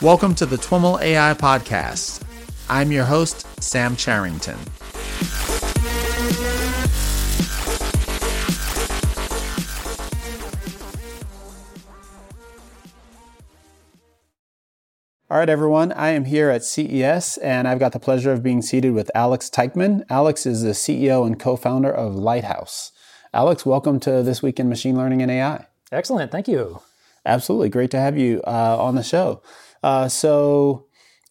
Welcome to the TWIML AI Podcast. I'm your host, Sam Charrington. All right, everyone. I am here at CES, and I've got the pleasure of being seated with Alex Teichman. Alex is the CEO and co founder of Lighthouse. Alex, welcome to This Week in Machine Learning and AI. Excellent. Thank you. Absolutely. Great to have you uh, on the show. Uh, so,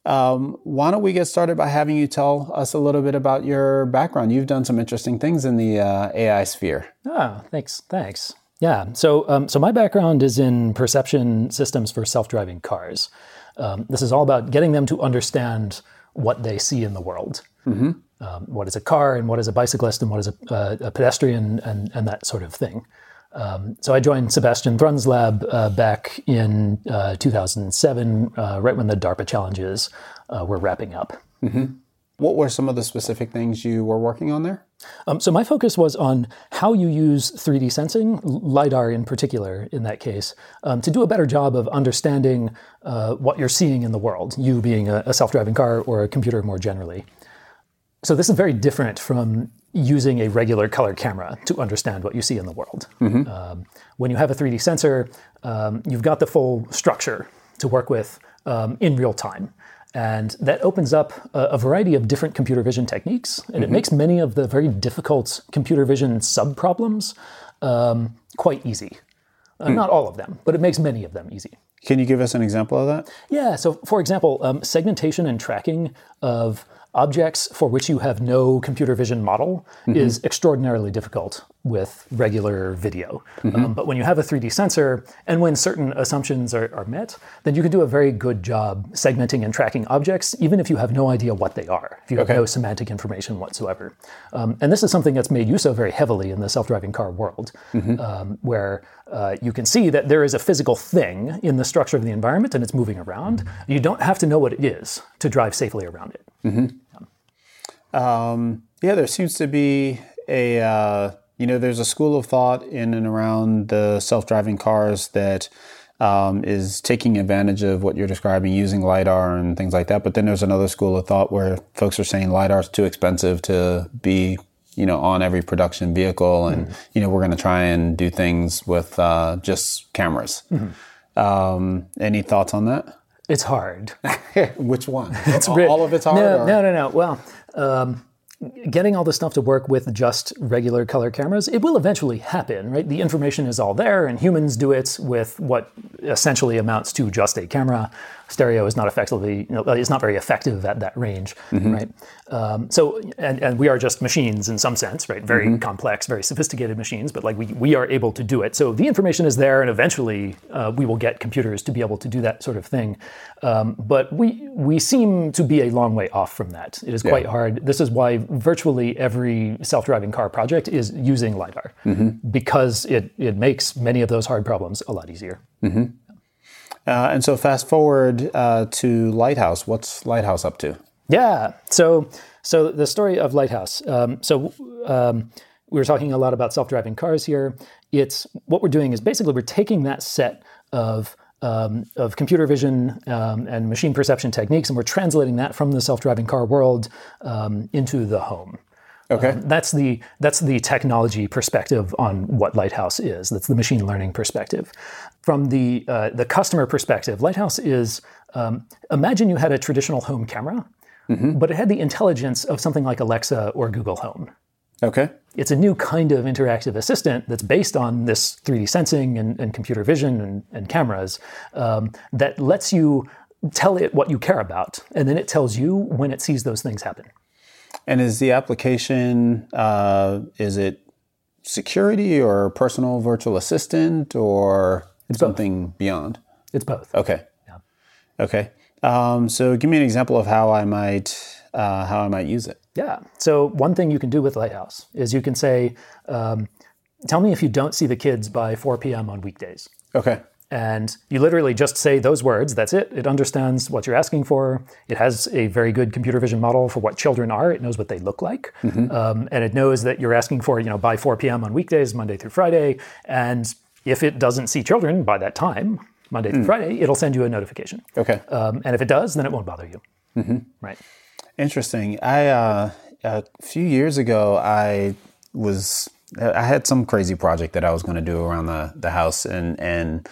um, why don't we get started by having you tell us a little bit about your background? You've done some interesting things in the uh, AI sphere. Ah, thanks. Thanks. Yeah. So, um, so my background is in perception systems for self-driving cars. Um, this is all about getting them to understand what they see in the world. Mm-hmm. Um, what is a car and what is a bicyclist and what is a, uh, a pedestrian and, and that sort of thing. Um, so I joined Sebastian Thrun's lab uh, back in uh, 2007, uh, right when the DARPA challenges uh, were wrapping up. Mm-hmm. What were some of the specific things you were working on there? Um, so my focus was on how you use 3D sensing, lidar in particular, in that case, um, to do a better job of understanding uh, what you're seeing in the world. You being a, a self-driving car or a computer more generally. So this is very different from using a regular color camera to understand what you see in the world. Mm-hmm. Um, when you have a 3D sensor, um, you've got the full structure to work with um, in real time. And that opens up a, a, variety of different computer vision techniques, and mm-hmm. it makes many of the very difficult computer vision sub-problems um, quite easy. Uh, mm. Not all of them, but it makes many of them easy. Can you give us an example of that? Yeah. So, for example, um, segmentation and tracking of objects for which you have no computer vision model mm-hmm. is extraordinarily difficult with regular video. Mm-hmm. Um, but when you have a 3D sensor and when certain assumptions are, are, met, then you can do a very good job segmenting and tracking objects, even if you have no idea what they are, if you have okay. no semantic information whatsoever. Um, and this is something that's made use of very heavily in the self driving car world, mm-hmm. um, where uh, you can see that there is a physical thing in the structure of the environment and it's moving around. You don't have to know what it is to drive safely around it. Mm-hmm. Um, yeah, there seems to be a, uh, you know, there's a school of thought in and around the self driving cars that um, is taking advantage of what you're describing using LiDAR and things like that. But then there's another school of thought where folks are saying LiDAR is too expensive to be you know on every production vehicle and mm you know we're going to try and do things with uh, just cameras mm-hmm. um, any thoughts on that it's hard which one it's all, all of it's hard no or? no no no well um, getting all this stuff to work with just regular color cameras, it will eventually happen, right? The information is all there, and humans do it with what essentially amounts to just a camera stereo is not effectively, you know, is not very effective at that range, mm-hmm. right? Um, so, and, and we are just machines in some sense, right? Very mm-hmm. complex, very sophisticated machines, but like we, we are able to do it. So the information is there, and eventually uh, we will get computers to be able to do that sort of thing. Um, but we we seem to be a long way off from that. It is quite yeah. hard. This is why virtually every self-driving car project is using lidar mm-hmm. because it it makes many of those hard problems a lot easier. Mm-hmm. Uh, and so, fast forward uh, to Lighthouse. What's Lighthouse up to? Yeah. So, so the story of Lighthouse. Um, so, um, we were talking a lot about self-driving cars here. It's what we're doing is basically we're taking that set of um, of computer vision um, and machine perception techniques, and we're translating that from the self-driving car world um, into the home. Okay, um, that's the that's the technology perspective on what Lighthouse is. That's the machine learning perspective. From the uh, the customer perspective, Lighthouse is um, imagine you had a traditional home camera, mm-hmm. but it had the intelligence of something like Alexa or Google Home. Okay. It's a new kind of interactive assistant that's based on this 3D sensing and, and computer vision and, and cameras um, that lets you tell it what you care about, and then it tells you when it sees those things happen. And is the application uh, is it security or personal virtual assistant or it's something both. beyond? It's both. Okay. Yeah. Okay. Um, so give me an example of how I might uh, how I might use it. Yeah. So one thing you can do with Lighthouse is you can say, um, "Tell me if you don't see the kids by 4 p.m. on weekdays." Okay. And you literally just say those words. That's it. It understands what you're asking for. It has a very good computer vision model for what children are. It knows what they look like, mm-hmm. um, and it knows that you're asking for you know by 4 p.m. on weekdays, Monday through Friday. And if it doesn't see children by that time, Monday through Friday, it'll send you a notification. Okay. Um, and if it does, then it won't bother you. Right. Interesting. I uh, a few years ago, I was I had some crazy project that I was going to do around the the house, and and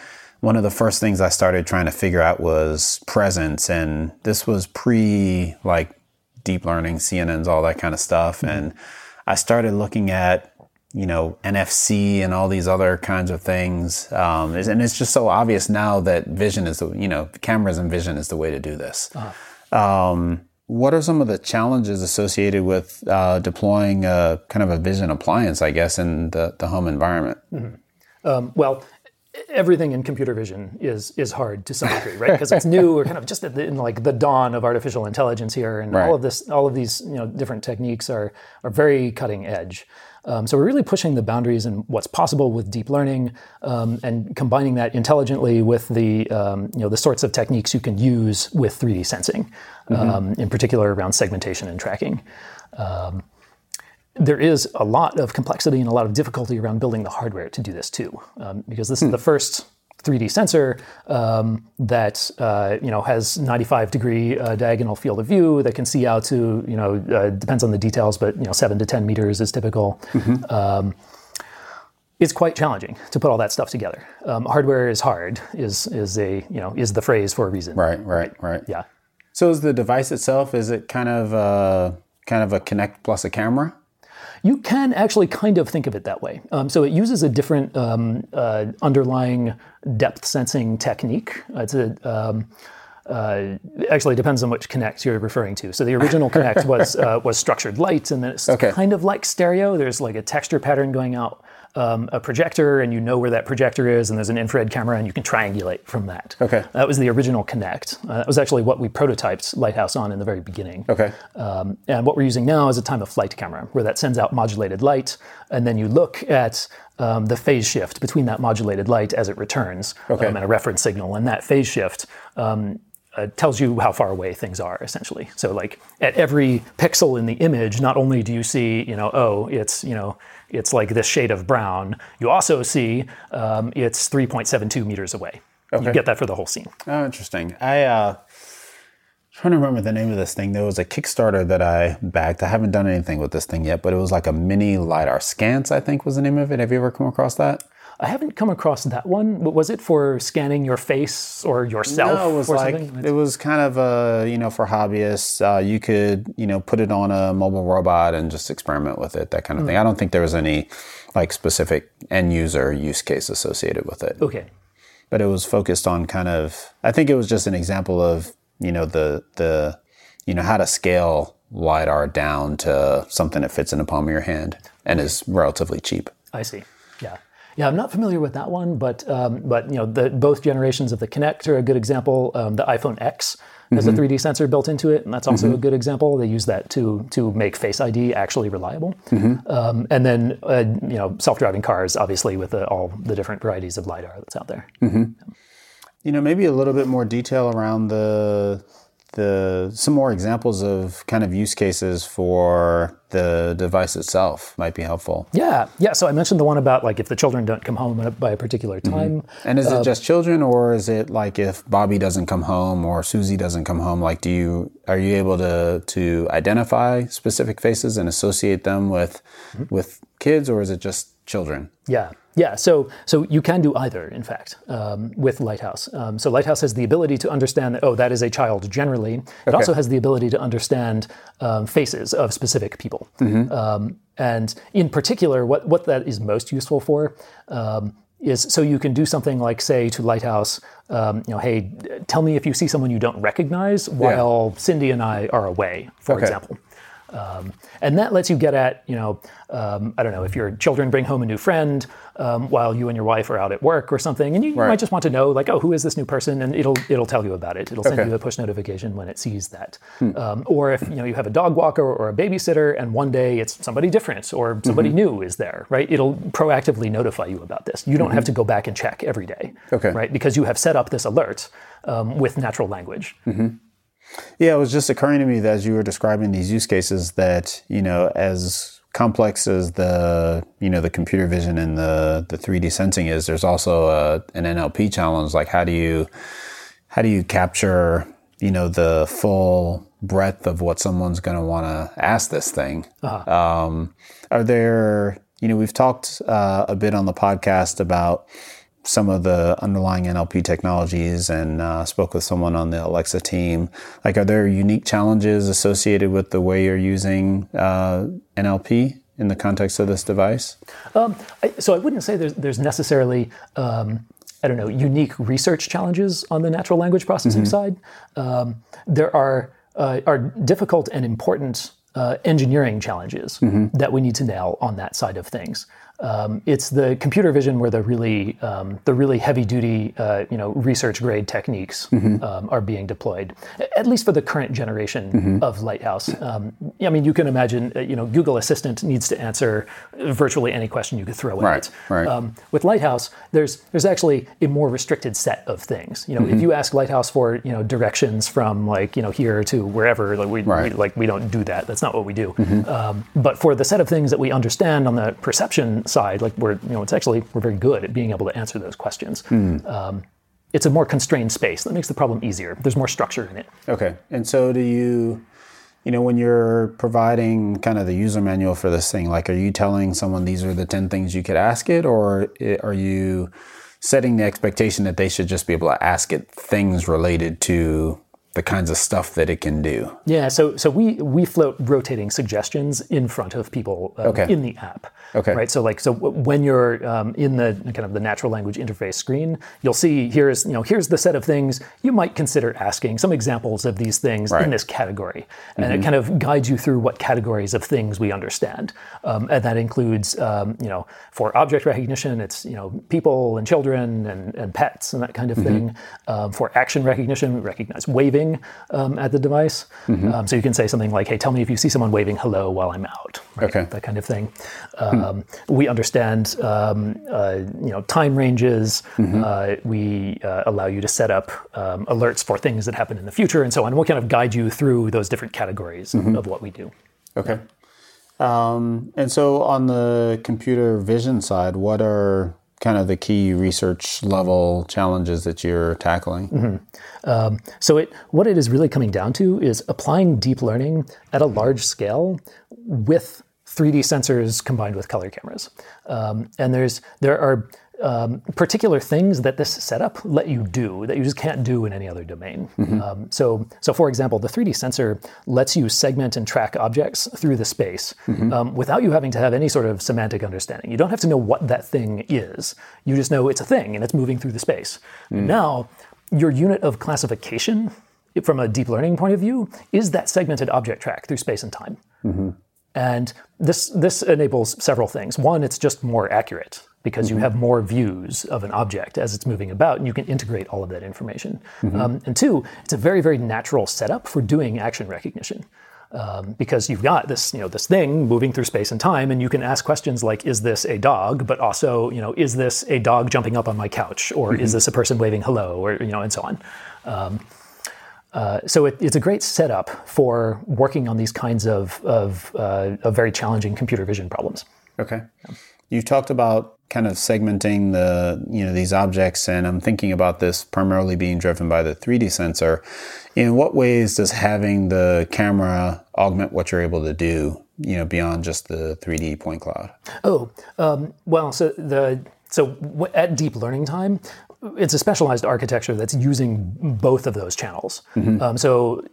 one of the first things I started trying to figure out was presence, and this was pre like deep learning, CNNs, all that kind of stuff, and I started looking at you know NFC and all these other kinds of things, um, and it's just so obvious now that vision is the you know cameras and vision is the way to do this. Um, what are some of the challenges associated with uh, deploying a kind of a vision appliance, I guess, in the, the home environment? Um, well, everything in computer vision is is hard to some degree, right? Because it's new. We're kind of just at the, in like the dawn of artificial intelligence here, and Right. all of this, all of these, you know, different techniques are are very cutting edge. Um, so we're really pushing the boundaries in what's possible with deep learning, um, and combining that intelligently with the um, you know the sorts of techniques you can use with 3D sensing, um, in particular around segmentation and tracking there is a lot of complexity and a lot of difficulty around building the hardware to do this too, um, because this is the first 3D sensor um, that uh, you know has 95 degree uh, diagonal field of view that can see out to you know uh, depends on the details, but you know seven to 10 meters is typical. Um, it's quite challenging to put all that stuff together. Um, hardware is hard is is a you know is the phrase for a reason. Right, right, right. Yeah. So is the device itself? Is it kind of a, kind of a Kinect plus a camera? You can actually kind of think of it that way. Um, so it uses a different um, uh, underlying depth sensing technique. Uh, It's a um, uh, actually depends on which Kinect you're referring to. So the original Kinect was uh, was structured light, and then it's Okay. kind of like stereo. There's like a texture pattern going out um, a projector, and you know where that projector is, and there's an infrared camera, and you can triangulate from that. Okay. that was the original Kinect. Uh, that was actually what we prototyped Lighthouse on in the very beginning. Okay. Um, and what we're using now is a time of flight camera, where that sends out modulated light, and then you look at um, the phase shift between that modulated light as it returns, Okay. um, and a reference signal. And that phase shift um, uh, tells you how far away things are, essentially. So, like at every pixel in the image, not only do you see, you know, oh, it's you know, it's like this shade of brown. You also see um, it's 3.72 meters away. You get that for the whole scene. Oh, interesting. I uh trying to remember the name of this thing. There was a Kickstarter that I backed. I haven't done anything with this thing yet, but it was like a mini lidar scans. I think was the name of it. Have you ever come across that? I haven't come across that one. But was it for scanning your face or yourself No, it was or like something? it was kind of a you know for hobbyists. Uh, you could you know put it on a mobile robot and just experiment with it, that kind of thing. I don't think there was any like specific end user use case associated with it. Okay. but it was focused on kind of i think it was just an example of you know the the you know how to scale lidar down to something that fits in the palm of your hand and is relatively cheap I see. Yeah. Yeah, I'm not familiar with that one, but um, but you know, the, both generations of the Kinect are a good example. Um, the iPhone X has a 3D sensor built into it, and that's also a good example. They use that to to make Face ID actually reliable. Um, and then uh, you know, self-driving cars, obviously, with the, all the different varieties of lidar that's out there. you know maybe a little bit more detail around the the some more examples of kind of use cases for the device itself might be helpful Yeah, yeah. So I mentioned the one about like if the children don't come home by a particular time. and is it just children or is it like if bobby doesn't come home or susie doesn't come home like do you are you able to to identify specific faces and associate them with with kids or is it just children Yeah, yeah. So so you can do either, in fact, um, with Lighthouse. Um, so Lighthouse has the ability to understand that oh, that is a child generally. It also has the ability to understand um, faces of specific people. Um, and in particular, what what that is most useful for. Um, is so you can do something like say to Lighthouse, um, you know, hey, tell me if you see someone you don't recognize while Cindy and I are away, for Okay. example. Um, and that lets you get at, you know, um, I don't know, if your children bring home a new friend um, while you and your wife are out at work or something, and you Right. might just want to know, like, oh, who is this new person? And it'll it'll tell you about it. It'll send Okay. you a push notification when it sees that. Um, or if you know you have a dog walker or a babysitter, and one day it's somebody different or somebody new is there, right? It'll proactively notify you about this. You don't have to go back and check every day, Okay. right? Because you have set up this alert um, with natural language. Yeah, it was just occurring to me that as you were describing these use cases that, you know, as complex as the you know the computer vision and the the 3D sensing is, there's also a, an NLP challenge. Like how do you how do you capture you know the full breadth of what someone's going to want to ask this thing? Um, are there you know we've talked uh, a bit on the podcast about some of the underlying NLP technologies and uh, spoke with someone on the Alexa team. Like, are there unique challenges associated with the way you're using uh, NLP in the context of this device? Um, I, so I wouldn't say there's, there's necessarily. Um, I don't know, unique research challenges on the natural language processing mm-hmm. side. Um, there are uh, are difficult and important uh, engineering challenges mm-hmm. that we need to nail on that side of things. Um, it's the computer vision where the really um, the really heavy duty uh, you know research grade techniques mm-hmm. um, are being deployed, at least for the current generation mm-hmm. of Lighthouse. Um, I mean, you can imagine uh, you know Google Assistant needs to answer virtually any question you could throw at right, it. Right. Um, with Lighthouse, there's there's actually a more restricted set of things. You know, mm-hmm. if you ask Lighthouse for you know directions from like you know here to wherever, like we, right. we like we don't do that. That's not what we do. Mm-hmm. Um, but for the set of things that we understand on the perception side, like we're, you know, it's actually, we're very good at being able to answer those questions. Mm. Um, it's a more constrained space. That makes the problem easier. There's more structure in it. Okay. And so do you, you know, when you're providing kind of the user manual for this thing, like, are you telling someone these are the 10 things you could ask it, or are you setting the expectation that they should just be able to ask it things related to the kinds of stuff that it can do. Yeah, so so we we float rotating suggestions in front of people um, okay. in the app. Okay. Right. So like so when you're um, in the kind of the natural language interface screen, you'll see here's you know here's the set of things you might consider asking. Some examples of these things right. in this category, and mm-hmm. it kind of guides you through what categories of things we understand, um, and that includes um, you know for object recognition, it's you know people and children and, and pets and that kind of mm-hmm. thing. Um, for action recognition, we recognize waving waving um, at the device. Mm-hmm. Um, so you can say something like, "Hey, tell me if you see someone waving hello while I'm out." Right? Okay, that kind of thing. Um, hmm. We understand, um, uh, you know, time ranges. Mm-hmm. Uh, we uh, allow you to set up um, alerts for things that happen in the future, and so on. We'll kind of guide you through those different categories mm-hmm. of what we do. Okay. Um, and so on the computer vision side, what are kind of the key research level challenges that you're tackling? Mm-hmm. Um, so, it, what it is really coming down to is applying deep learning at a large scale with 3D sensors combined with color cameras. Um, and there's there are um, particular things that this setup let you do that you just can't do in any other domain. Mm-hmm. Um, so, so for example, the 3D sensor lets you segment and track objects through the space mm-hmm. um, without you having to have any sort of semantic understanding. You don't have to know what that thing is. You just know it's a thing and it's moving through the space. Mm. Now, your unit of classification, from a deep learning point of view, is that segmented object track through space and time. Mm-hmm. And this this enables several things. One, it's just more accurate because mm-hmm. you have more views of an object as it's moving about, and you can integrate all of that information. Mm-hmm. Um, and two, it's a very, very natural setup for doing action recognition. Um, because you've got this, you know, this thing moving through space and time, and you can ask questions like, "Is this a dog?" But also, you know, "Is this a dog jumping up on my couch?" Or mm-hmm. "Is this a person waving hello?" Or you know, and so on. Um, uh, so it, it's a great setup for working on these kinds of of, uh, of very challenging computer vision problems. Okay. Yeah. You talked about kind of segmenting the you know these objects, and I'm thinking about this primarily being driven by the 3D sensor. In what ways does having the camera augment what you're able to do? You know, beyond just the 3D point cloud. Oh, um, well, so the so at deep learning time, it's a specialized architecture that's using both of those channels. Mm-hmm. Um, so,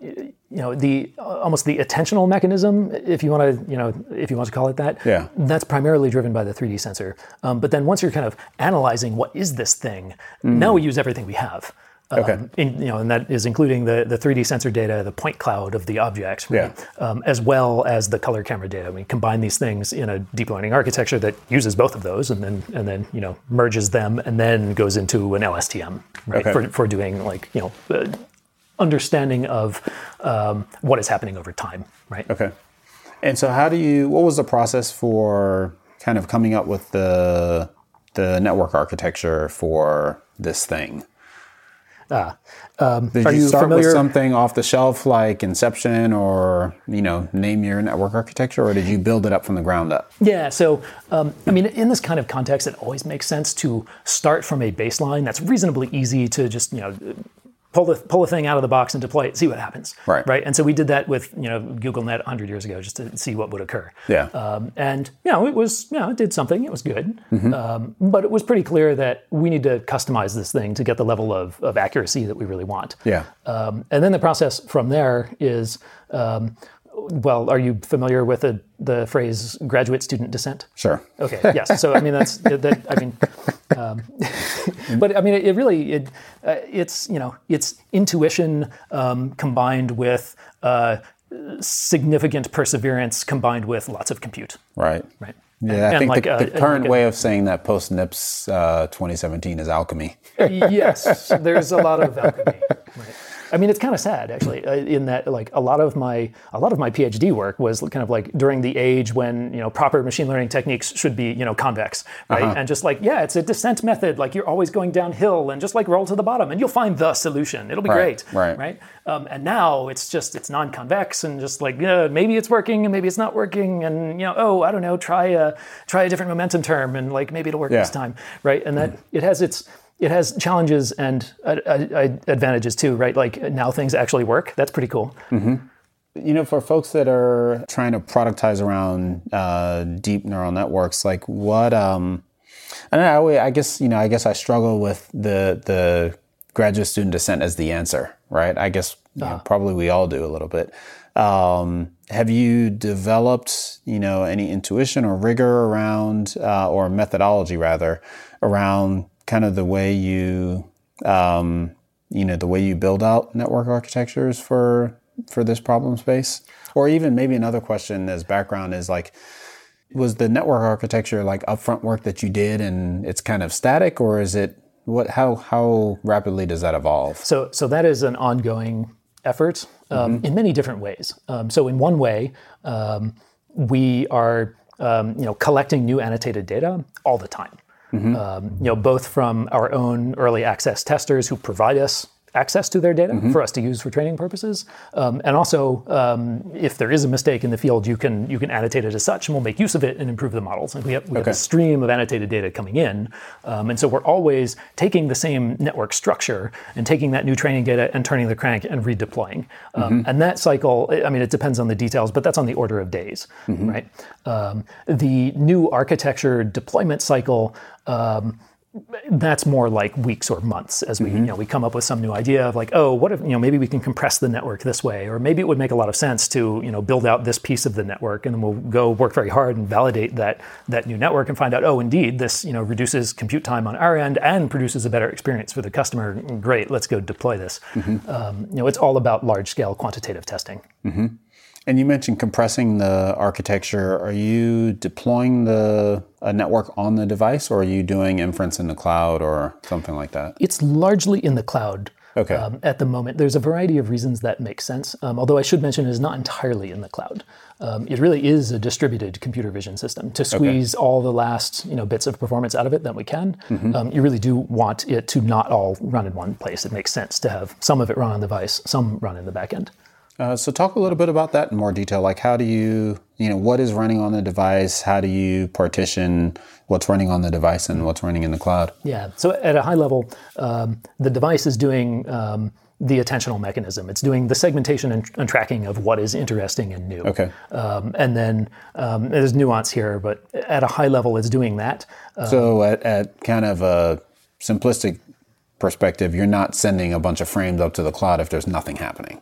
you know, the almost the attentional mechanism, if you want to, you know, if you want to call it that, yeah. that's primarily driven by the 3D sensor. Um, but then once you're kind of analyzing what is this thing, mm. now we use everything we have. Okay. Um, in, you know, and that is including the, the 3D sensor data, the point cloud of the objects, right? yeah. um, as well as the color camera data. We combine these things in a deep learning architecture that uses both of those, and then and then you know merges them, and then goes into an LSTM, right? Okay. For, for doing like you know uh, understanding of um, what is happening over time, right? Okay. And so, how do you? What was the process for kind of coming up with the the network architecture for this thing? Ah, um, Did you, you start familiar? with something off the shelf like Inception or you know name your network architecture, or did you build it up from the ground up? Yeah, so um, I mean, in this kind of context, it always makes sense to start from a baseline that's reasonably easy to just you know pull the pull a thing out of the box and deploy it, see what happens. Right. Right. And so we did that with you know GoogLeNet 100 years ago just to see what would occur. Yeah. Um, and you know, it was you know it did something. It was good, Mm-hmm. um, but it was pretty clear that we need to customize this thing to get the level of, of accuracy that we really want. Yeah. Um, and then the process from there is, um, well, are you familiar with the, the phrase graduate student descent? Sure. Okay. Yes. So I mean, that's that. I mean, um, but I mean, it, it really it uh, it's you know it's intuition um, combined with uh, significant perseverance combined with lots of compute. Right. Right. Yeah, I And think like the, and current like a- way of saying that post NIPS uh, 2017 is alchemy. yes, there's a lot of alchemy. Right. I mean, it's kind of sad actually, uh, in that like a lot of my a lot of my PhD work was kind of like during the age when you know proper machine learning techniques should be you know convex, right? And just like yeah, it's a descent method. Like you're always going downhill, and just like roll to the bottom, and you'll find the solution. It'll be Right, great, right. Right. Um, and now it's just it's non-convex, and just like yeah, maybe it's working, and maybe it's not working, and you know oh I don't know, try a try a different momentum term, and like maybe it'll work this time, right? And that it has its it has challenges and uh, uh, advantages too, right? Like now things actually work. That's pretty cool. You know, for folks that are trying to productize around uh, deep neural networks, like what? Um, I don't know. I, I guess you know. I guess I struggle with the the graduate student descent as the answer, right? I guess you know, probably we all do a little bit. Um, have you developed, you know, any intuition or rigor around, uh, or methodology rather, around kind of the way you, um, you know, the way you build out network architectures for for this problem space? Or even maybe another question as background is like, was the network architecture like upfront work that you did and it's kind of static, or is it what? How how rapidly does that evolve? So, so that is an ongoing effort um, in many different ways. Um, so, in one way, um, we are um, you know collecting new annotated data all the time. Um, you know, both from our own early access testers who provide us access to their data for us to use for training purposes, um, and also um, if there is a mistake in the field, you can you can annotate it as such, and we'll make use of it and improve the models. And we have, we have a stream of annotated data coming in, um, and so we're always taking the same network structure and taking that new training data and turning the crank and redeploying. Um, And that cycle, I mean, it depends on the details, but that's on the order of days, right? Um, the new architecture deployment cycle. Um, that's more like weeks or months as we you know we come up with some new idea of like oh what if you know maybe we can compress the network this way or maybe it would make a lot of sense to you know build out this piece of the network and then we'll go work very hard and validate that that new network and find out oh indeed this you know reduces compute time on our end and produces a better experience for the customer. Great let's go deploy this. Um, you know it's all about large scale quantitative testing And you mentioned compressing the architecture. Are you deploying the a network on the device, or are you doing inference in the cloud, or something like that? It's largely in the cloud Okay. um, at the moment. There's a variety of reasons that make sense, um, although I should mention it is not entirely in the cloud. Um, it really is a distributed computer vision system to squeeze all the last you know bits of performance out of it that we can. Um, you really do want it to not all run in one place. It makes sense to have some of it run on the device, some run in the back end. Uh, so talk a little bit about that in more detail. Like, how do you, you know, what is running on the device? How do you partition what's running on the device and what's running in the cloud? Yeah. So at a high level, um, the device is doing um, the attentional mechanism. It's doing the segmentation and, and tracking of what is interesting and new. Okay. Um, and then um, there's nuance here, but at a high level, it's doing that. so at, at kind of a simplistic perspective, you're not sending a bunch of frames up to the cloud if there's nothing happening.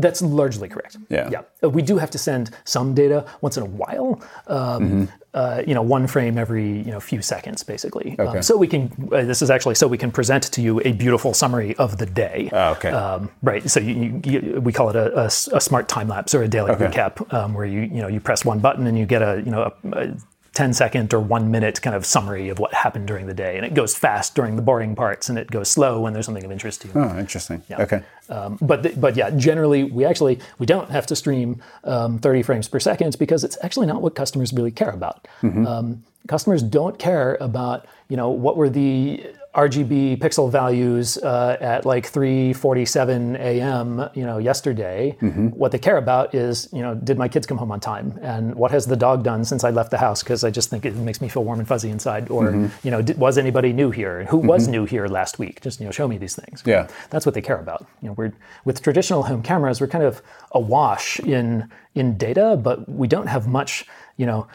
That's largely correct. Yeah. Yeah. Uh, We do have to send some data once in a while. Um, uh, you know, one frame every you know few seconds, basically. Um, Okay. so we can. Uh, this is actually so we can present to you a beautiful summary of the day. Oh, okay. Um, right. So you, you, you, we call it a a smart time lapse or a daily recap, um, where you you know you press one button and you get a you know a, a 10 second or one minute kind of summary of what happened during the day, and it goes fast during the boring parts, and it goes slow when there's something of interest to you. Oh, interesting. Okay. Um, but th- but yeah, generally we actually we don't have to stream um, 30 frames per second because it's actually not what customers really care about. Um, customers don't care about you know what were the RGB pixel values uh, at like 3:47 a.m. You know, yesterday. Mm-hmm. What they care about is, you know, did my kids come home on time, and what has the dog done since I left the house? Because I just think it makes me feel warm and fuzzy inside. Or, mm-hmm. you know, did, was anybody new here? Who mm-hmm. was new here last week? Just you know, show me these things. Yeah. That's what they care about. You know, we're with traditional home cameras, we're kind of awash in in data, but we don't have much, you know,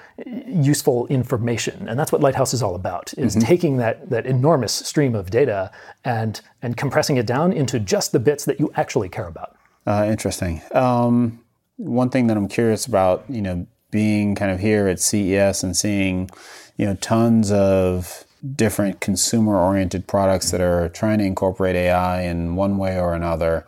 useful information. And that's what Lighthouse is all about: is taking that that enormous stream of data and and compressing it down into just the bits that you actually care about. Uh, interesting. Um, one thing that I'm curious about, you know, being kind of here at CES and seeing, you know, tons of different consumer-oriented products that are trying to incorporate AI in one way or another.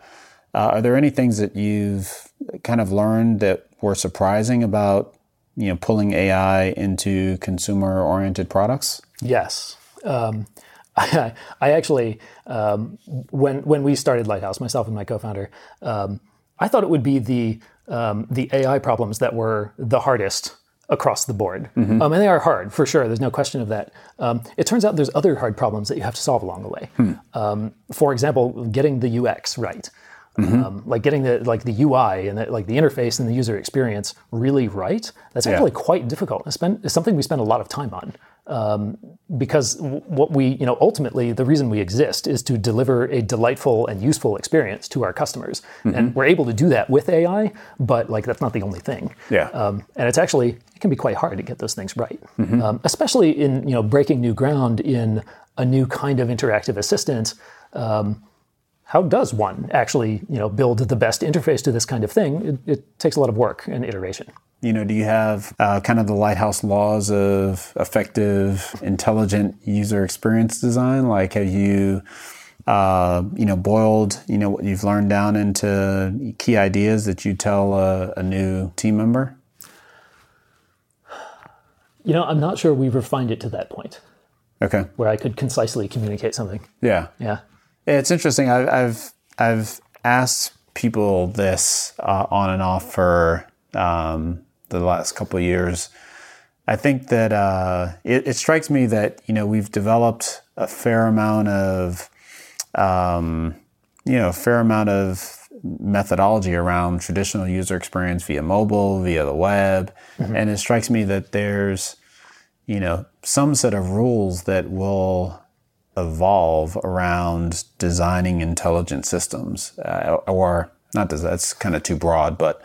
Uh, are there any things that you've kind of learned that were surprising about, you know, pulling AI into consumer-oriented products? Yes. Um, I, I actually, um, when when we started Lighthouse, myself and my co-founder, um, I thought it would be the um, the AI problems that were the hardest across the board, um, and they are hard for sure. There's no question of that. Um, it turns out there's other hard problems that you have to solve along the way. Um, for example, getting the UX right. Um, like getting the like the UI and the, like the interface and the user experience really right. That's actually quite difficult. It's, been, it's something we spend a lot of time on um, because w- what we you know ultimately the reason we exist is to deliver a delightful and useful experience to our customers, and we're able to do that with AI. But like that's not the only thing. Yeah. Um, and it's actually it can be quite hard to get those things right, um, especially in you know breaking new ground in a new kind of interactive assistant. Um, how does one actually you know build the best interface to this kind of thing? It, it takes a lot of work and iteration. You know, do you have uh, kind of the lighthouse laws of effective, intelligent user experience design? Like, have you, uh, you know, boiled, you know, what you've learned down into key ideas that you tell a, a new team member? You know, I'm not sure we've refined it to that point Okay. where I could concisely communicate something. Yeah. Yeah. It's interesting. I've I've, I've asked people this uh, on and off for um, the last couple of years. I think that uh, it, it strikes me that you know we've developed a fair amount of um, you know a fair amount of methodology around traditional user experience via mobile, via the web, and it strikes me that there's you know some set of rules that will evolve around designing intelligent systems, uh, or not does that's kind of too broad, but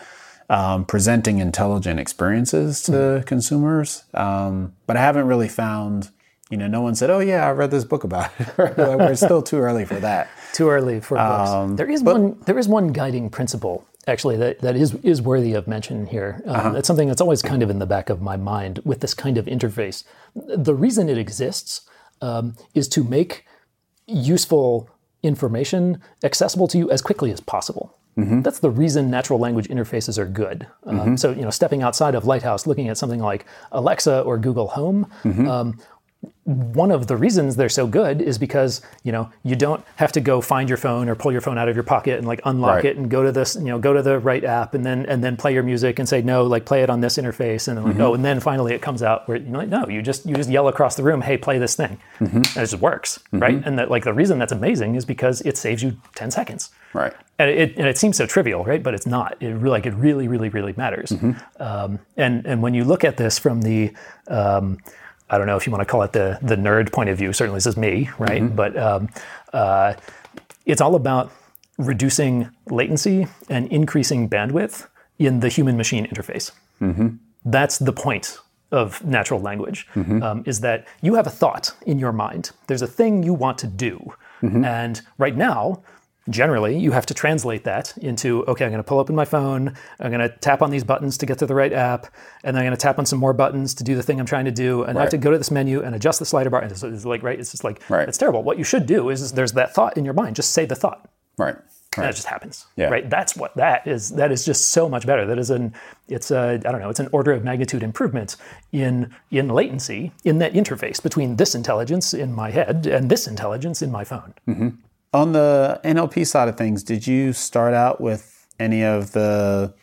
um, presenting intelligent experiences to consumers. Um, but I haven't really found, you know, no one said, "Oh yeah, I read this book about it." We're still too early for that. Too early for books. There is one. There is one guiding principle actually that, that is is worthy of mention here. Um, It's something that's always kind of in the back of my mind with this kind of interface. The reason it exists um, is to make useful information accessible to you as quickly as possible. That's the reason natural language interfaces are good. Um, So, you know, stepping outside of Lighthouse, looking at something like Alexa or Google Home, um, one of the reasons they're so good is because you know you don't have to go find your phone or pull your phone out of your pocket and like unlock Right. it and go to this you know go to the right app and then and then play your music and say no like play it on this interface and then like oh and then finally it comes out where you're like no you just you just yell across the room hey play this thing and it just works right and that like the reason that's amazing is because it saves you 10 seconds Right. and it, and it seems so trivial, right? But it's not. It really, like it really, really, really matters. Um, and and when you look at this from the, um, I don't know if you want to call it the the nerd point of view. Certainly, this is me, right? But um, uh, it's all about reducing latency and increasing bandwidth in the human-machine interface. That's the point of natural language um, is that you have a thought in your mind. There's a thing you want to do, and right now generally you have to translate that into okay i'm going to pull open my phone i'm going to tap on these buttons to get to the right app and then i'm going to tap on some more buttons to do the thing i'm trying to do and i have to go to this menu and adjust the slider bar and it's, it's like right it's just like Right. it's terrible what you should do is, is there's that thought in your mind just say the thought Right. and Right. it just happens Yeah. right that's what that is that is just so much better that is an it's a i don't know it's an order of magnitude improvement in in latency in that interface between this intelligence in my head and this intelligence in my phone mm-hmm. On the NLP side of things, did you start out with any of the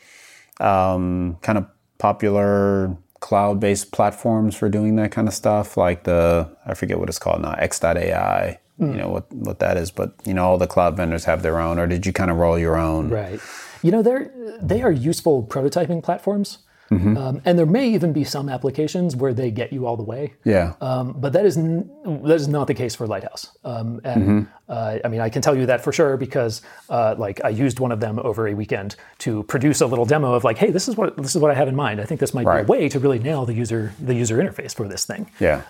um, kind of popular cloud-based platforms for doing that kind of stuff, like the I forget what it's called now, X.AI you know what what that is. But you know, all the cloud vendors have their own, or did you kind of roll your own? Right. You know, they're they are useful prototyping platforms. Um, and there may even be some applications where they get you all the way. Yeah. Um, but that is n- that is not the case for Lighthouse. Um, and uh, I mean, I can tell you that for sure because uh, like I used one of them over a weekend to produce a little demo of like, hey, this is what this is what I have in mind. I think this might Right. be a way to really nail the user the user interface for this thing. yeah.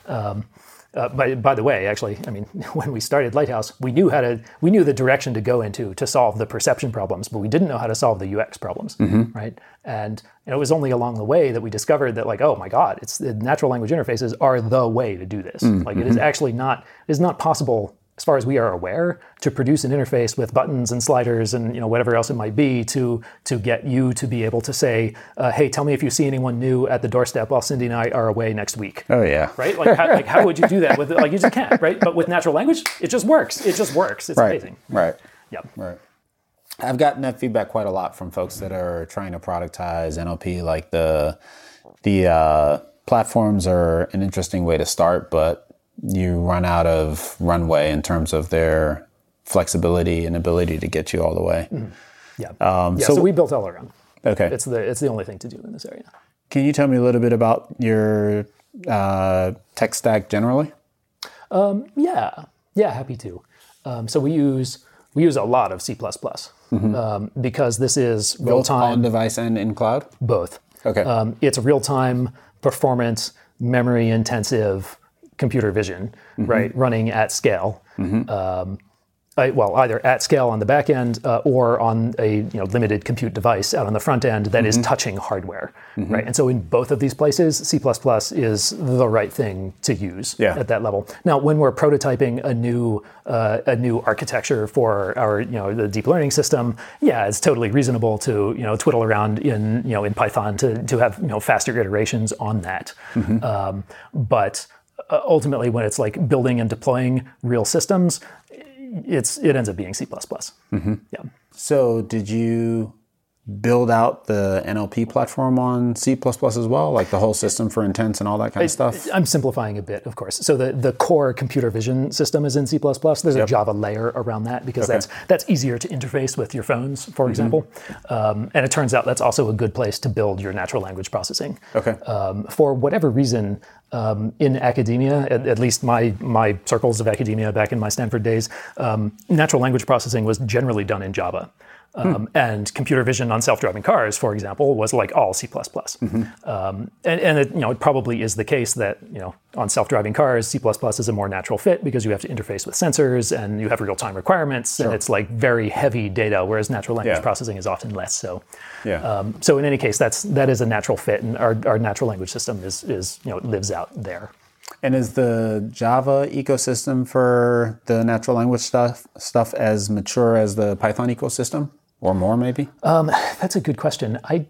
Uh, by, by the way, actually, I mean, when we started Lighthouse, we knew how to, we knew the direction to go into to solve the perception problems, but we didn't know how to solve the UX problems, mm-hmm. right? And, and it was only along the way that we discovered that, like, oh my God, it's the natural language interfaces are the way to do this. Mm, like, it mm-hmm. is actually not, it is not possible, as far as we are aware, to produce an interface with buttons and sliders and you know whatever else it might be to to get you to be able to say, uh, hey, tell me if you see anyone new at the doorstep while Cindy and I are away next week oh yeah. right? Like how, like how would you do that with like you just can't, right? But with natural language, it just works. It just works. It's Right. amazing. Right. Yep. Right. I've gotten that feedback quite a lot from folks that are trying to productize NLP. Like the the uh, platforms are an interesting way to start, but you run out of runway in terms of their flexibility and ability to get you all the way. Yeah. yeah. so- So, we built all around. Okay. It's the it's the only thing to do in this area. Can you tell me a little bit about your uh, tech stack generally? Yeah. Yeah. Happy to. Um, so we use we use a lot of C um, because this is real time. Both on device and in cloud? both. Okay. Um, it's real time performance, memory intensive computer vision, right? Running at scale. Um, I, well, either at scale on the back end uh, or on a you know limited compute device out on the front end that is touching hardware, right? And so in both of these places, C++ is the right thing to use Yeah. at that level. Now, when we're prototyping a new uh, a new architecture for our you know the deep learning system, yeah, it's totally reasonable to you know twiddle around in you know in Python to to have you know faster iterations on that. Um, but uh, ultimately, when it's like building and deploying real systems, it's it ends up being C++. Yeah. So, did you build out the NLP platform on C as well, like the whole system for intents and all that kind of stuff? I'm simplifying a bit, of course. So the, the core computer vision system is in C++. There's a Java layer around that because that's that's easier to interface with your phones, for Mm-hmm. example. Um, and it turns out that's also a good place to build your natural language processing. Okay. Um, for whatever reason, um, in academia, at, at least my my circles of academia back in my Stanford days, um, natural language processing was generally done in Java. Um, And computer vision on self-driving cars, for example, was like all C++. Um, and and it, you know, it probably is the case that you know on self-driving cars, C++ is a more natural fit because you have to interface with sensors and you have real-time requirements, and it's like very heavy data, whereas natural language Yeah. processing is often less so. Yeah. Um, so in any case, that's that is a natural fit, and our, our natural language system is is you know lives out there. and is the Java ecosystem for the natural language stuff stuff as mature as the Python ecosystem, or more maybe? That's a good question. I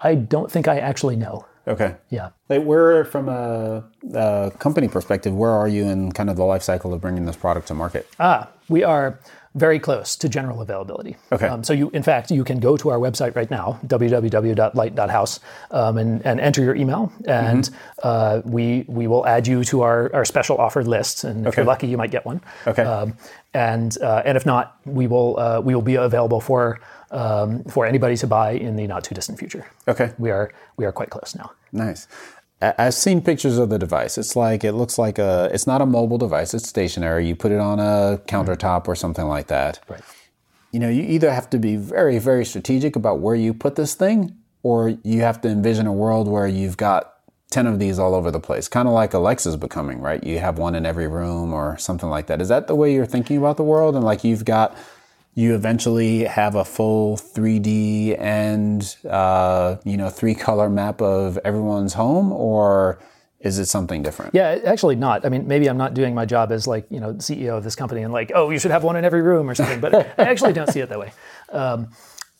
I don't think I actually know. okay. Yeah. Like, where, from a, a company perspective, where are you in kind of the life cycle of bringing this product to market? Ah, we are very close to general availability. Okay. Um, so you, in fact, you can go to our website right now, www.light.house, um, and, and enter your email, and Mm-hmm. uh, we we will add you to our, our special offer list. And if you're lucky, you might get one. Okay. Um, and uh, and if not, we will uh, we will be available for um, for anybody to buy in the not too distant future. Okay. We are we are quite close now. Nice. I've seen pictures of the device. It's like it looks like a. It's not a mobile device. It's stationary. You put it on a countertop or something like that. Right. You know, you either have to be very, very strategic about where you put this thing, or you have to envision a world where you've got ten of these all over the place, kind of like Alexa's becoming, right? You have one in every room or something like that. Is that the way you're thinking about the world? And like you've got, you eventually have a full 3D and uh, you know three color map of everyone's home, or is it something different? Yeah, actually not. I mean, maybe I'm not doing my job as like you know CEO of this company and like, oh, you should have one in every room or something. But I actually don't see it that way. Um,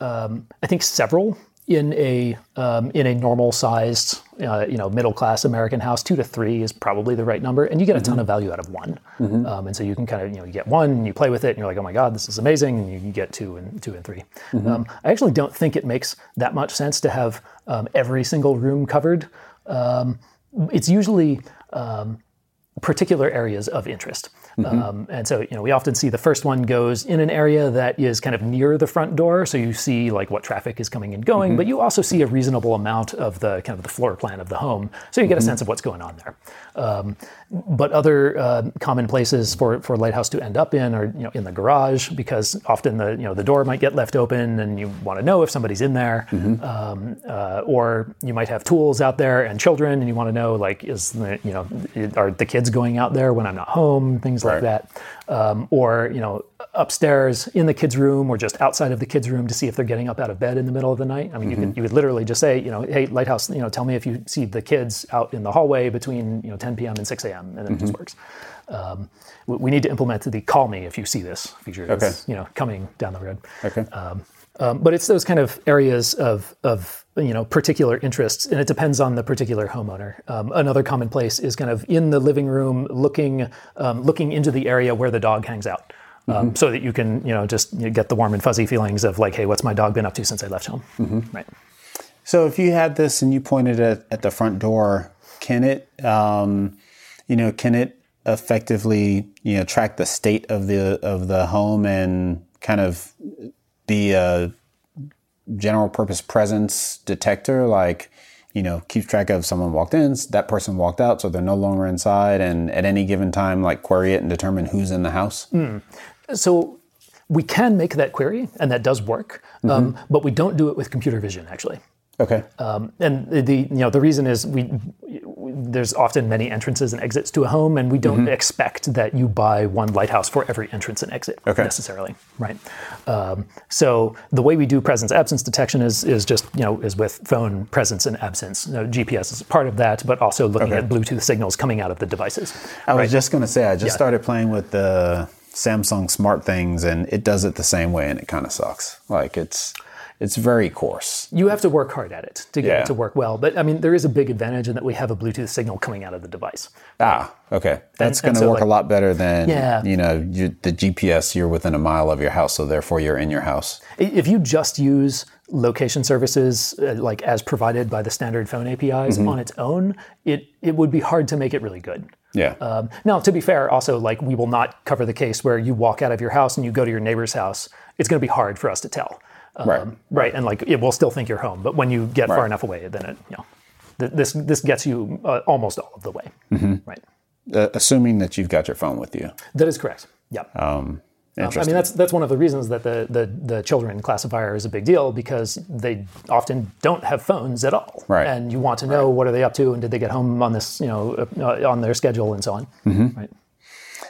um, I think several in a um, in a normal sized uh, you know middle class American house, two to three is probably the right number, and you get a ton of value out of one. Um, and so you can kind of you know you get one, and you play with it, and you're like, oh my god, this is amazing, and you can get two and two and 3 Um, I actually don't think it makes that much sense to have um, every single room covered. Um, it's usually um, particular areas of interest. Um, and so, you know, we often see the first one goes in an area that is kind of near the front door, so you see like what traffic is coming and going, but you also see a reasonable amount of the kind of the floor plan of the home, so you get a sense of what's going on there. Um, but other uh, common places for, for Lighthouse to end up in are you know in the garage because often the you know the door might get left open and you want to know if somebody's in there, um, uh, or you might have tools out there and children and you want to know like is the, you know are the kids going out there when I'm not home, things like that, um, or you know upstairs in the kids' room or just outside of the kids' room to see if they're getting up out of bed in the middle of the night. I mean, you could you could literally just say, you know, hey, lighthouse, you know, tell me if you see the kids out in the hallway between you know 10 p.m. and 6 a.m. and then it just works. Um, we, we need to implement the call me if you see this feature. That's, Okay. you know, coming down the road. Okay. Um, but it's those kind of areas of, of you know particular interests, and it depends on the particular homeowner. Um, another common place is kind of in the living room, looking um, looking into the area where the dog hangs out, um, so that you can you know just you know, get the warm and fuzzy feelings of like, hey, what's my dog been up to since I left home? Right. So if you had this and you pointed it at the front door, can it, um, you know, can it effectively, you know, track the state of the of the home and kind of be a general purpose presence detector, like, you know, keeps track of someone walked in, that person walked out, so they're no longer inside, and at any given time, like query it and determine who's in the house. So we can make that query, and that does work, um, but we don't do it with computer vision actually. Okay. Um, and the, you know the reason is we there's often many entrances and exits to a home, and we don't expect that you buy one lighthouse for every entrance and exit Okay. necessarily, right? Um, so the way we do presence absence detection is is just you know is with phone presence and absence. You know, GPS is a part of that, but also looking Okay. at Bluetooth signals coming out of the devices. I was just going to say, I just Yeah. started playing with the Samsung smart things and it does it the same way and it kind of sucks. Like it's, it's very coarse. You have to work hard at it to get Yeah. it to work well. But I mean, there is a big advantage in that we have a Bluetooth signal coming out of the device. Ah, okay. That's going to so, work a lot better than, Yeah. you know, you, the GPS, you're within a mile of your house, so therefore you're in your house. If you just use location services uh, like as provided by the standard phone APIs Mm-hmm. on its own, it it would be hard to make it really good. Yeah. Um, now, to be fair, also like we will not cover the case where you walk out of your house and you go to your neighbor's house. It's going to be hard for us to tell, um, Right. Right, and like it will still think you're home, but when you get far enough away, then it you know th- this this gets you uh, almost all of the way. Mm-hmm. Right, Uh, assuming that you've got your phone with you. that is correct. Yeah. Um, Um, I mean, that's that's one of the reasons that the, the the children classifier is a big deal because they often don't have phones at all, Right. and you want to know what are they up to and did they get home on this you know uh, on their schedule and so on. Mm-hmm. Right.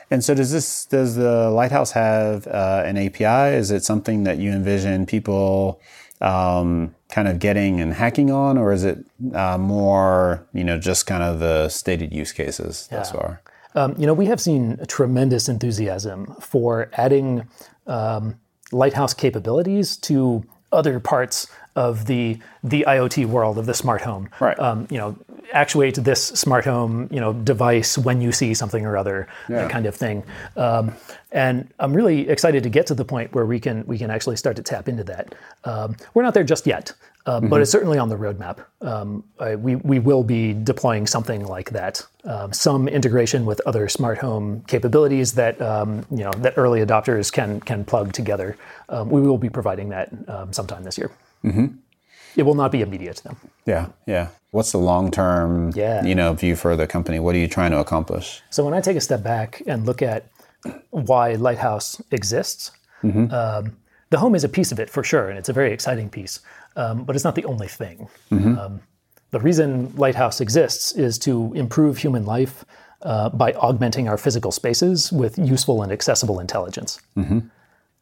And so, does this does the Lighthouse have uh, an API? Is it something that you envision people um, kind of getting and hacking on, or is it uh, more you know just kind of the stated use cases thus far? Um, you know, we have seen tremendous enthusiasm for adding um, Lighthouse capabilities to other parts of the the IoT world of the smart home. Right. Um, you know, actuate this smart home you know device when you see something or other, that kind of thing. Um, and I'm really excited to get to the point where we can we can actually start to tap into that. Um, we're not there just yet. Um, But it's certainly on the roadmap. Um, I, we, we will be deploying something like that, um, some integration with other smart home capabilities that um, you know that early adopters can can plug together. Um, we will be providing that um, sometime this year. It will not be immediate to them. Yeah, yeah. What's the long term Yeah. you know view for the company? What are you trying to accomplish? So when I take a step back and look at why Lighthouse exists, um, the home is a piece of it for sure, and it's a very exciting piece, um, but it's not the only thing. Um, the reason Lighthouse exists is to improve human life uh, by augmenting our physical spaces with useful and accessible intelligence.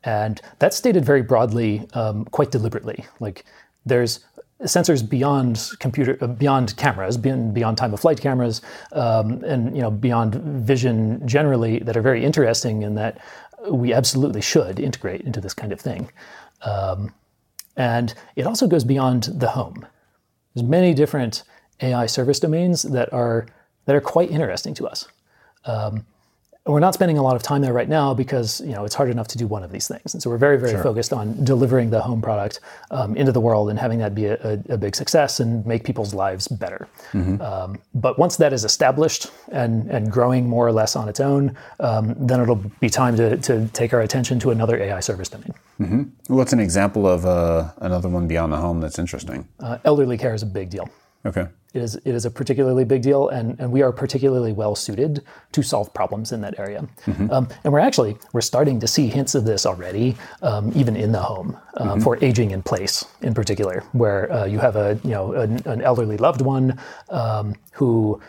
And that's stated very broadly, um, quite deliberately. Like there's sensors beyond computer, uh, beyond cameras, beyond, beyond time of flight cameras, um, and you know beyond vision generally that are very interesting in that we absolutely should integrate into this kind of thing. Um, and it also goes beyond the home. There's many different AI service domains that are that are quite interesting to us we're not spending a lot of time there right now because you know it's hard enough to do one of these things, and so we're very very focused on delivering the home product um, into the world and having that be a, a, a, big success and make people's lives better. Mm-hmm. Um, but once that is established and and growing more or less on its own, um, then it'll be time to to take our attention to another AI service domain. Mm-hmm. What's an example of uh, another one beyond the home that's interesting? Uh, elderly care is a big deal. Okay. It is, it is a particularly big deal, and, and we are particularly well suited to solve problems in that area. Mm-hmm. Um, and we're actually we're starting to see hints of this already, um, even in the home, uh, mm-hmm. for aging in place in particular, where uh, you have a you know an, an elderly loved one um, who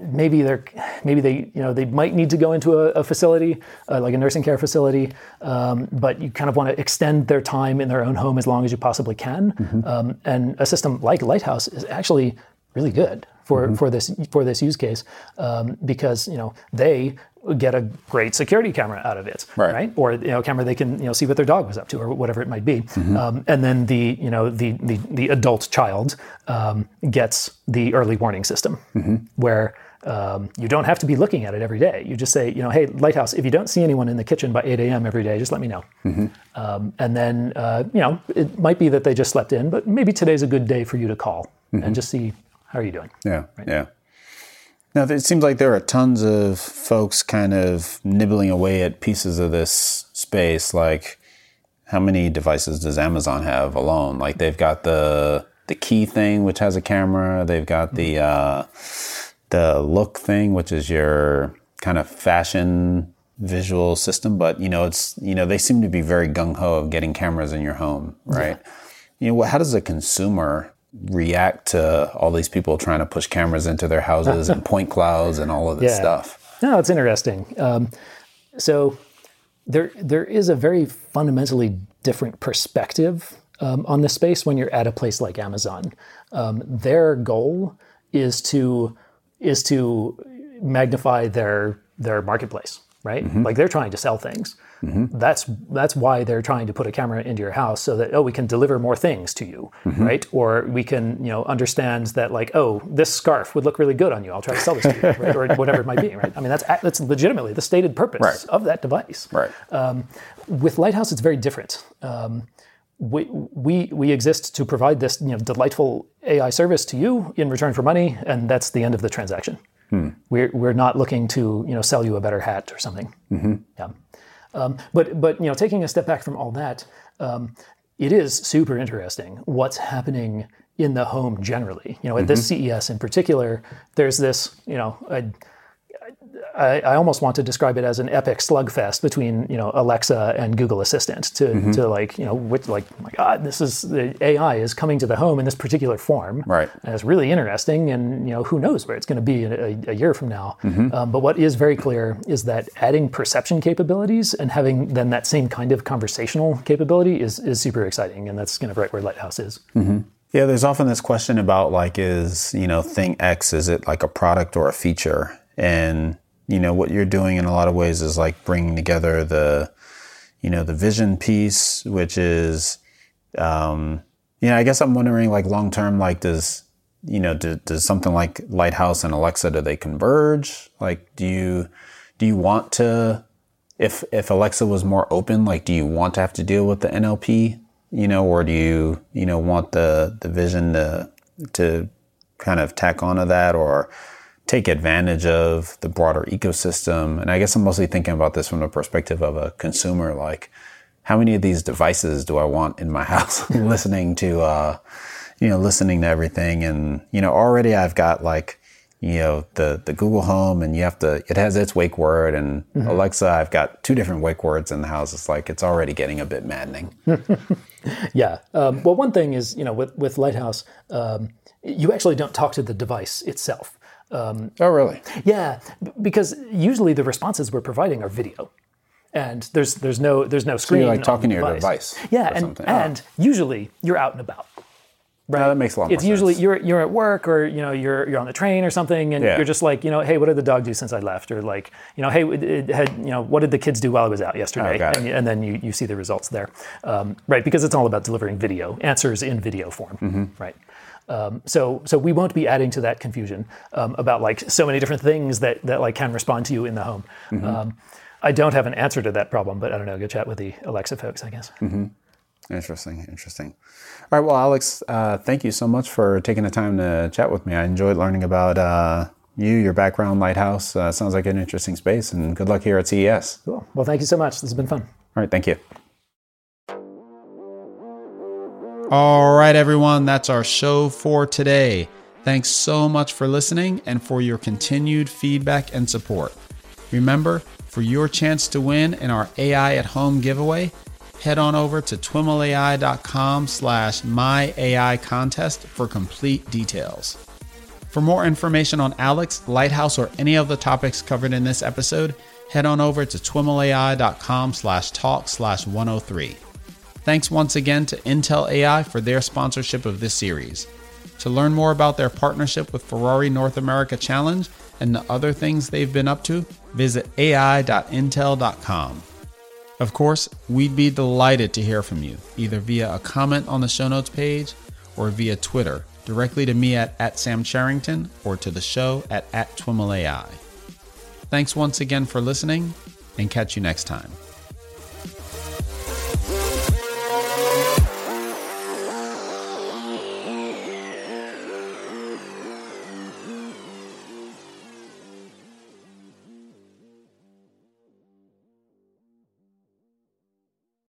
maybe they're maybe they you know they might need to go into a, a facility uh, like a nursing care facility um, but you kind of want to extend their time in their own home as long as you possibly can mm-hmm. um, and a system like lighthouse is actually really good for, mm-hmm. for this for this use case um, because you know they get a great security camera out of it, right? right? Or you know, camera they can you know see what their dog was up to or whatever it might be, mm-hmm. um, and then the you know the the, the adult child um, gets the early warning system mm-hmm. where. Um, you don't have to be looking at it every day. You just say, you know, hey, Lighthouse, if you don't see anyone in the kitchen by 8 a.m. every day, just let me know. Mm-hmm. Um, and then, uh, you know, it might be that they just slept in, but maybe today's a good day for you to call and mm-hmm. just see how are you doing? Yeah, right? yeah. Now it seems like there are tons of folks kind of nibbling away at pieces of this space. Like, how many devices does Amazon have alone? Like they've got the the key thing, which has a camera. They've got the uh, the look thing, which is your kind of fashion visual system. But you know, it's you know they seem to be very gung ho of getting cameras in your home, right? Yeah. You know, how does a consumer react to all these people trying to push cameras into their houses and point clouds and all of this yeah. stuff. No, it's interesting. Um, so there there is a very fundamentally different perspective um, on the space when you're at a place like Amazon. Um, their goal is to is to magnify their their marketplace, right? Mm-hmm. Like they're trying to sell things. Mm-hmm. That's that's why they're trying to put a camera into your house so that oh we can deliver more things to you, mm-hmm. right? Or we can you know understand that like oh this scarf would look really good on you. I'll try to sell this to you, right? or whatever it might be, right? I mean that's that's legitimately the stated purpose right. of that device. Right. Um, with Lighthouse, it's very different. Um, we, we, we exist to provide this you know, delightful AI service to you in return for money, and that's the end of the transaction. Hmm. We're, we're not looking to you know, sell you a better hat or something. Mm-hmm. Yeah. Um, but but you know, taking a step back from all that, um, it is super interesting what's happening in the home generally. You know, at mm-hmm. this CES in particular, there's this you know. A, I, I, almost want to describe it as an epic slugfest between you know Alexa and Google Assistant to, mm-hmm. to like you know which like oh my God this is the AI is coming to the home in this particular form right and it's really interesting and you know who knows where it's going to be a, a, year from now mm-hmm. um, but what is very clear is that adding perception capabilities and having then that same kind of conversational capability is is super exciting and that's kind of right where Lighthouse is. Mm-hmm. Yeah, there's often this question about like, is you know, thing X is it like a product or a feature? And you know what you're doing in a lot of ways is like bringing together the you know the vision piece which is um you know i guess i'm wondering like long term like does you know do, does something like lighthouse and alexa do they converge? Like do you do you want to if if alexa was more open like do you want to have to deal with the nlp you know or do you you know want the the vision to to kind of tack onto that? Or take advantage of the broader ecosystem. And I guess I'm mostly thinking about this from the perspective of a consumer. Like, how many of these devices do I want in my house listening to, uh, you know, listening to everything? And, you know, already I've got like, you know, the, the Google Home and you have to, it has its wake word and mm-hmm. Alexa, I've got two different wake words in the house. It's like, it's already getting a bit maddening. yeah. Um, well, one thing is, you know, with, with Lighthouse, um, you actually don't talk to the device itself. Um, oh, really? Yeah, because usually the responses we're providing are video, and there's there's no there's no screen. So you're like talking to your device. Yeah, and oh. and usually you're out and about. Right. No, that makes a lot. Of sense. It's usually you're you're at work or you know you're you're on the train or something, and yeah. you're just like you know, hey, what did the dog do since I left? Or like you know, hey, it had you know, what did the kids do while I was out yesterday? Oh, and, and, then you, you see the results there, um, right? Because it's all about delivering video answers in video form, mm-hmm. right? Um, so so we won't be adding to that confusion um, about like so many different things that that like can respond to you in the home. Mm-hmm. Um, I don't have an answer to that problem, but I don't know. Go chat with the Alexa folks, I guess. Mm-hmm. Interesting, interesting. All right, well, Alex, uh, thank you so much for taking the time to chat with me. I enjoyed learning about uh, you, your background, Lighthouse. Uh, sounds like an interesting space, and good luck here at CES. Cool. Well, thank you so much. This has been fun. All right, thank you. All right, everyone, that's our show for today. Thanks so much for listening and for your continued feedback and support. Remember, for your chance to win in our AI at Home giveaway, head on over to twimlai.com slash myai contest for complete details. For more information on Alex, Lighthouse, or any of the topics covered in this episode, head on over to twimlai.com slash talk slash 103. Thanks once again to Intel AI for their sponsorship of this series. To learn more about their partnership with Ferrari North America Challenge and the other things they've been up to, visit ai.intel.com. Of course, we'd be delighted to hear from you, either via a comment on the show notes page or via Twitter, directly to me at, at Sam or to the show at, at TwimlAI. Thanks once again for listening, and catch you next time.